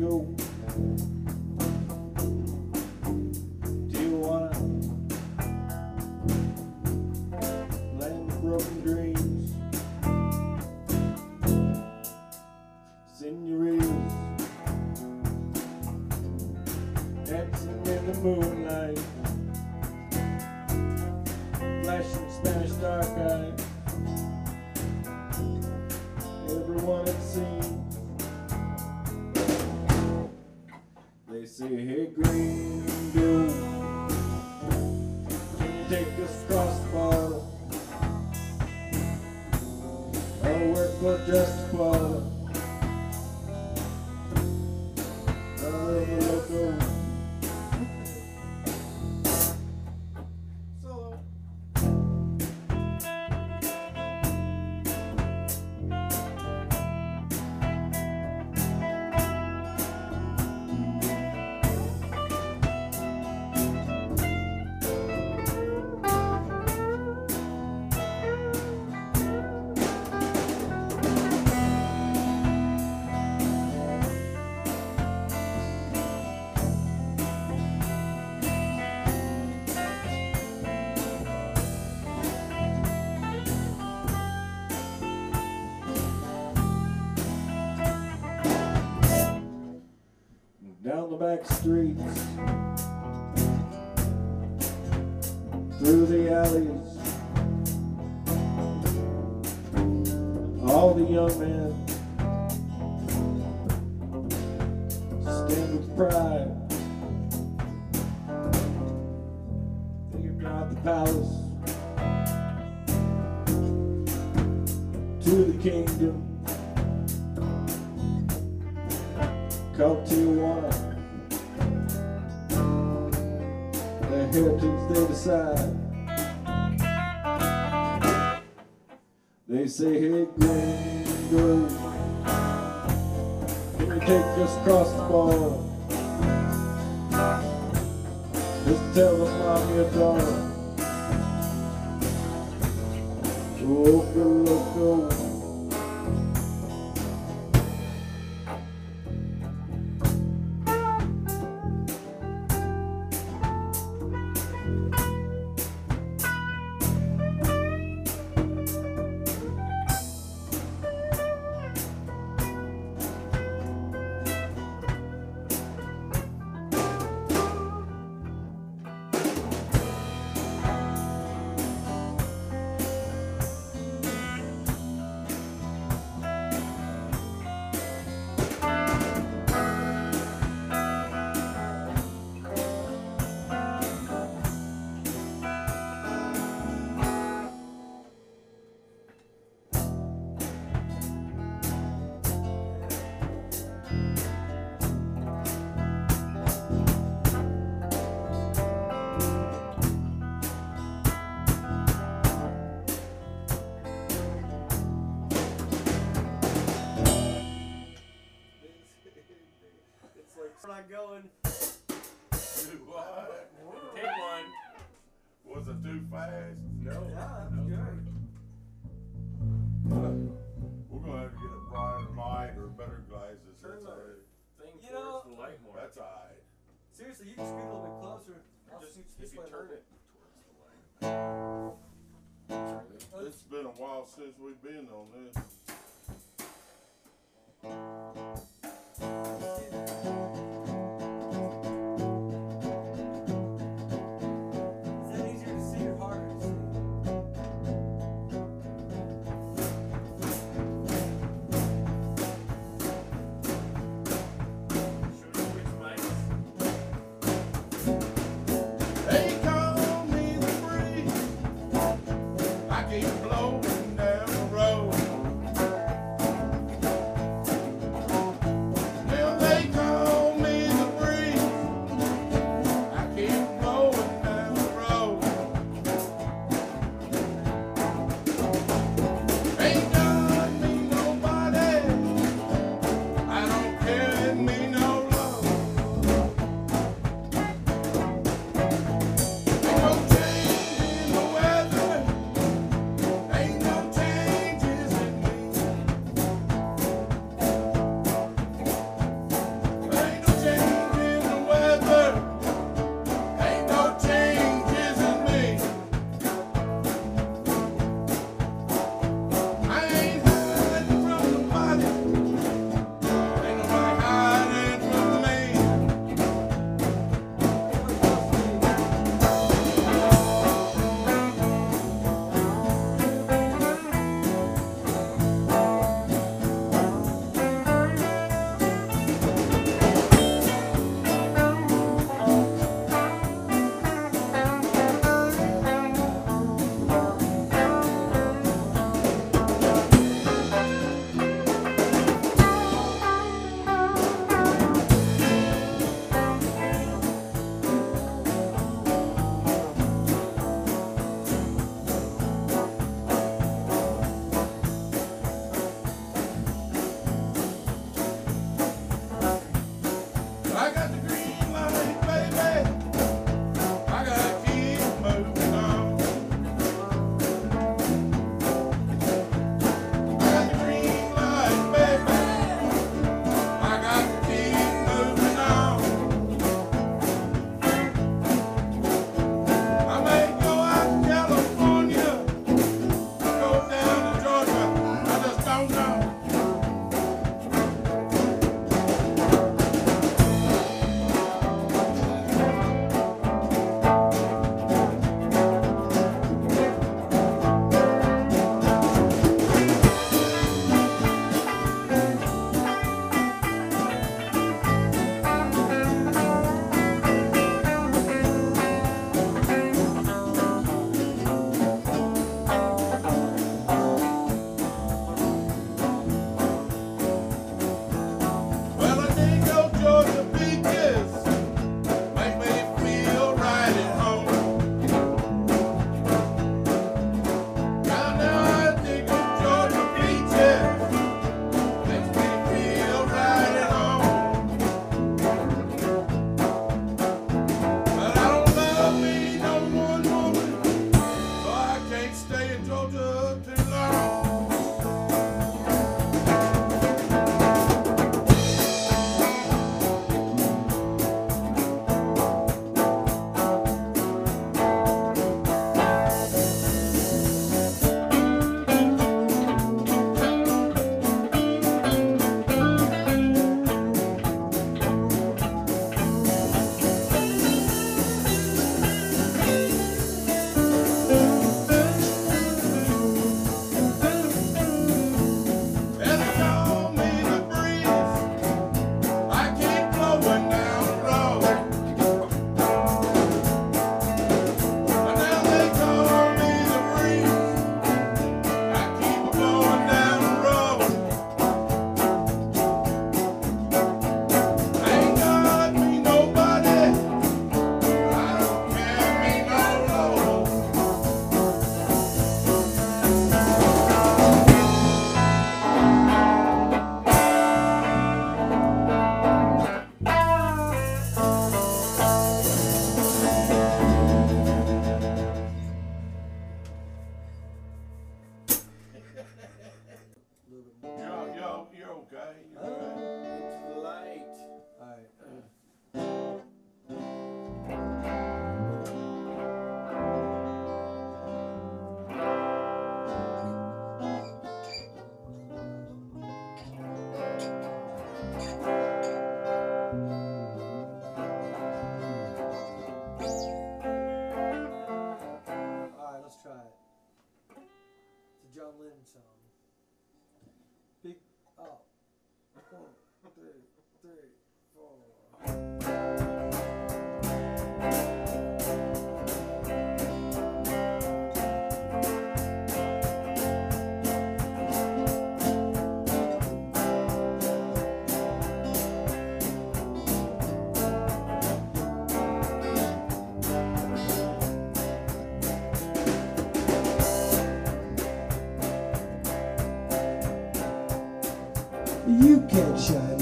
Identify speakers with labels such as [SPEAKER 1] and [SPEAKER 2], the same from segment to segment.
[SPEAKER 1] San back streets, through the alleys. All the young men stand with pride. Think about the palace to the kingdom. Heritage they say, hey, gringo, can you take us across the border? Just tell them I'm your daughter. Loco, loco.
[SPEAKER 2] It too fast?
[SPEAKER 3] No.
[SPEAKER 4] Yeah, that's good.
[SPEAKER 2] We're gonna have to get a brighter light or better glasses.
[SPEAKER 3] Turn
[SPEAKER 2] That's
[SPEAKER 3] the
[SPEAKER 2] all right.
[SPEAKER 3] thing
[SPEAKER 4] You
[SPEAKER 3] towards
[SPEAKER 4] know-
[SPEAKER 3] the light more.
[SPEAKER 2] That's all right.
[SPEAKER 4] Seriously, you can scoot a little bit closer. I'll
[SPEAKER 3] Just
[SPEAKER 4] scoot
[SPEAKER 3] if
[SPEAKER 4] this
[SPEAKER 3] you
[SPEAKER 4] way a
[SPEAKER 3] turn
[SPEAKER 4] little
[SPEAKER 3] it towards the light. Turn.
[SPEAKER 2] It's been a while since we've been on this. you
[SPEAKER 3] can't shine.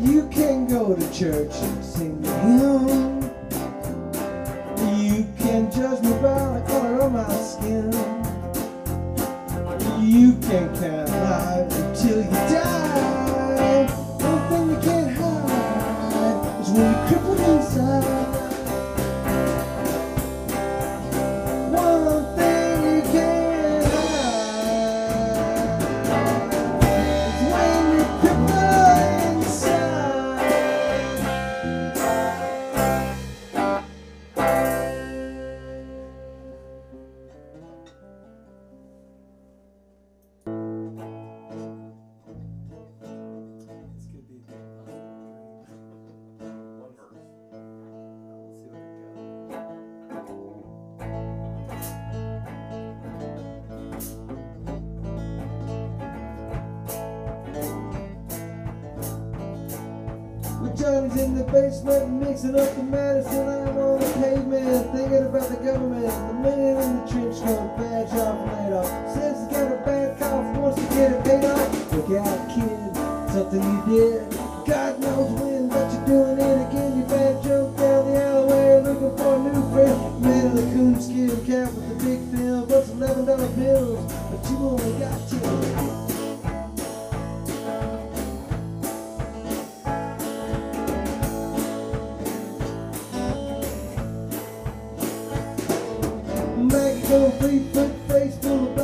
[SPEAKER 3] You can go to church and sing the hymn. You can judge me by the color of my skin. You can count life until you die. In the basement, mixing up the medicine. I'm on the pavement, thinking about the government. The man in the trench coat, badge off, laid off. Says he's got a bad cough, wants to get it paid off. Look out, kid, something you did. full of free foot face full of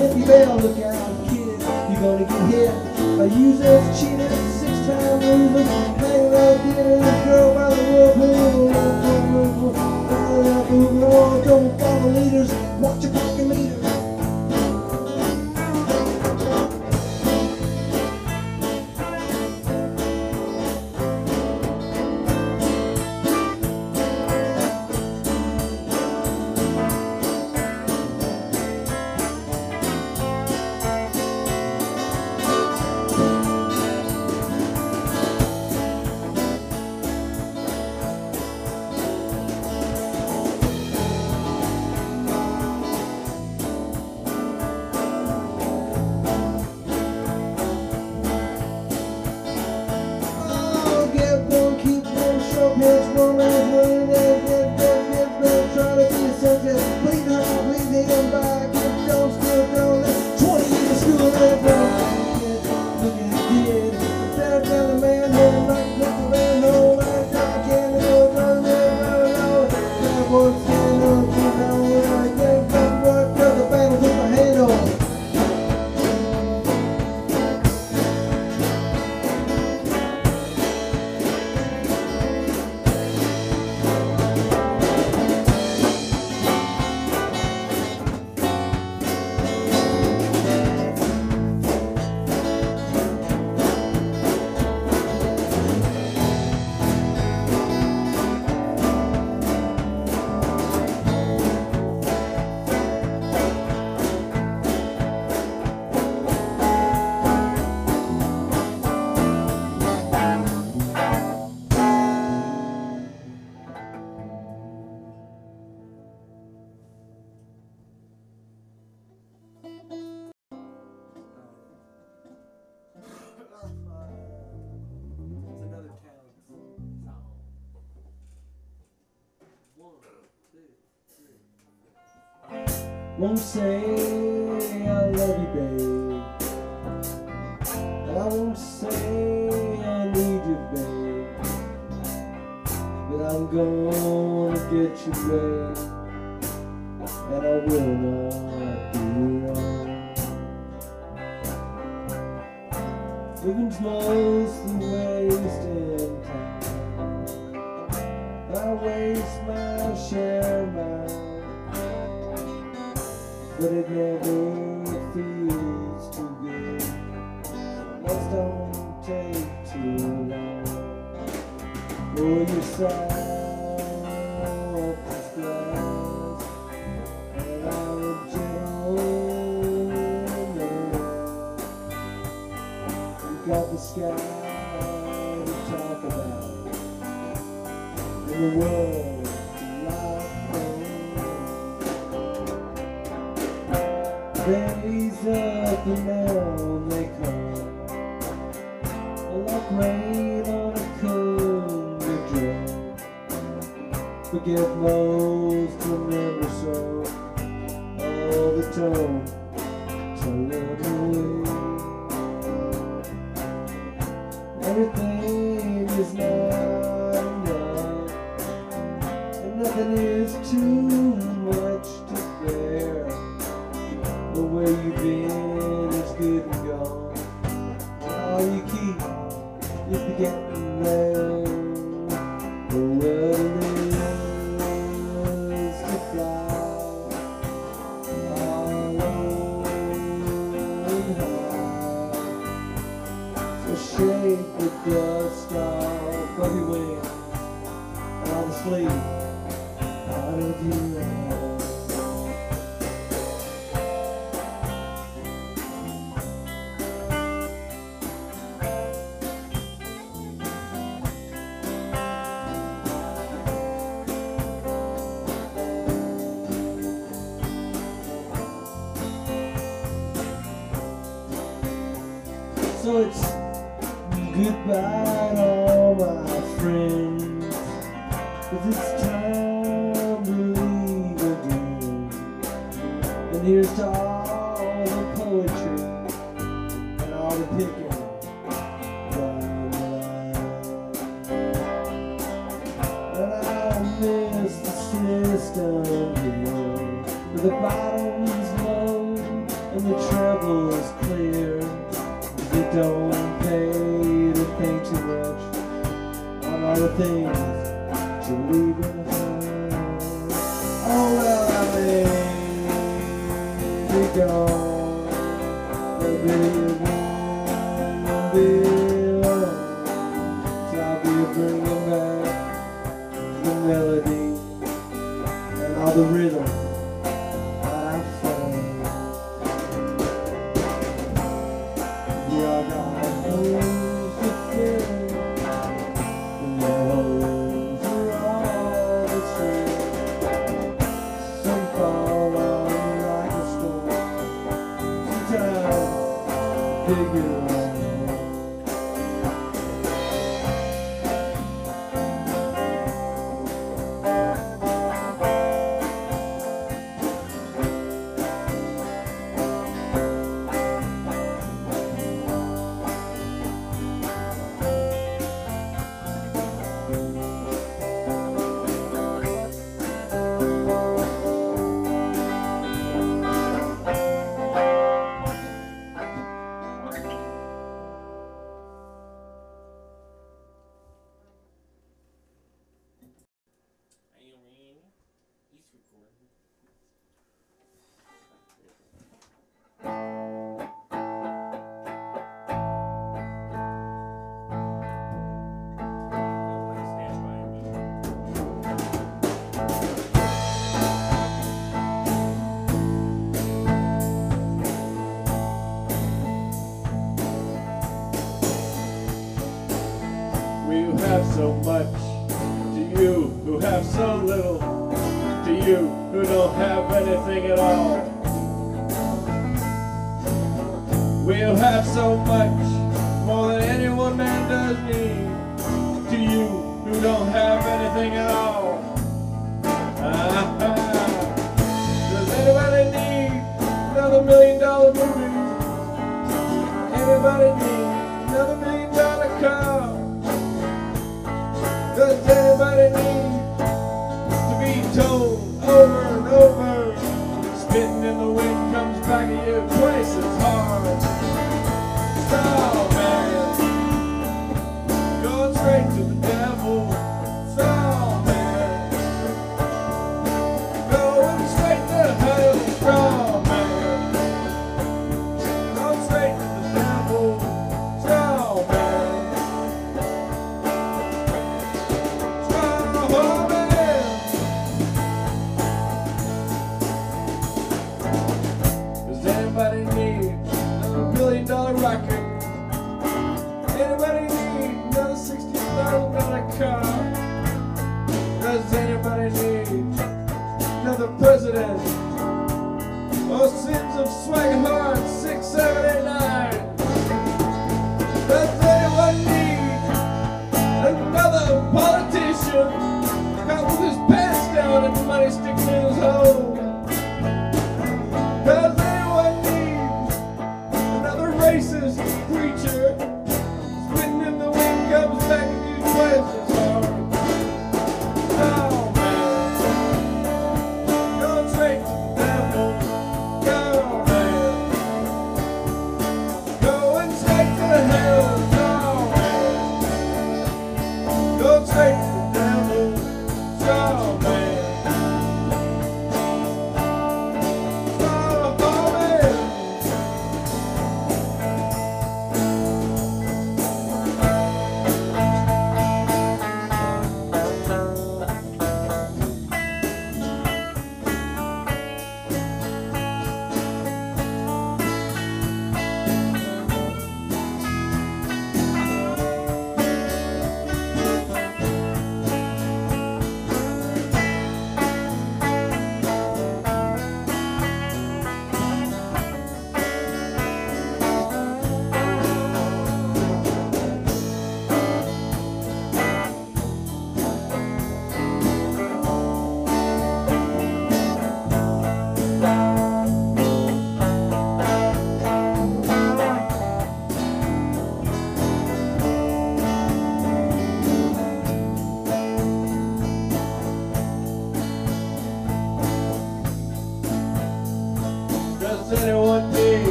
[SPEAKER 3] hit, you better look out, kid. You're gonna get hit. A user's cheater, six-time loser, hang right there, and girl by the whirlpool. Don't follow leaders, watch your fucking meters. Won't say I love you, babe. And I won't say I need you, babe. But I'm gonna get you, babe. And I will not do wrong. Living's mostly wasting time. I waste my share of mine, but it never feels too good. Let's don't take too long. For your self glass, and I'm a gentleman. We got the sky to talk about, and the world Days up and down they come, like rain on a country drum. Forget most, remember the got
[SPEAKER 1] so much, to you who have so little, to you who don't have anything at all.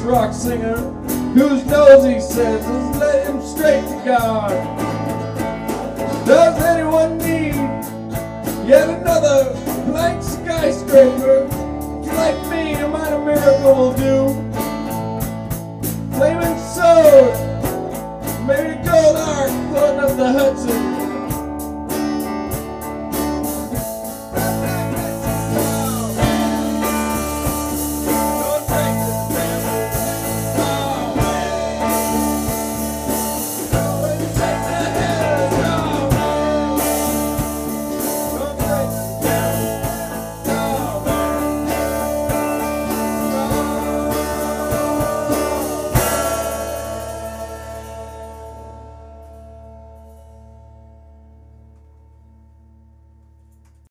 [SPEAKER 1] rock singer whose nose he says has led him straight to God. Does anyone need yet another blank skyscraper? Like me, a minor miracle will do. Flaming sword, maybe a gold arc floating up the Hudson.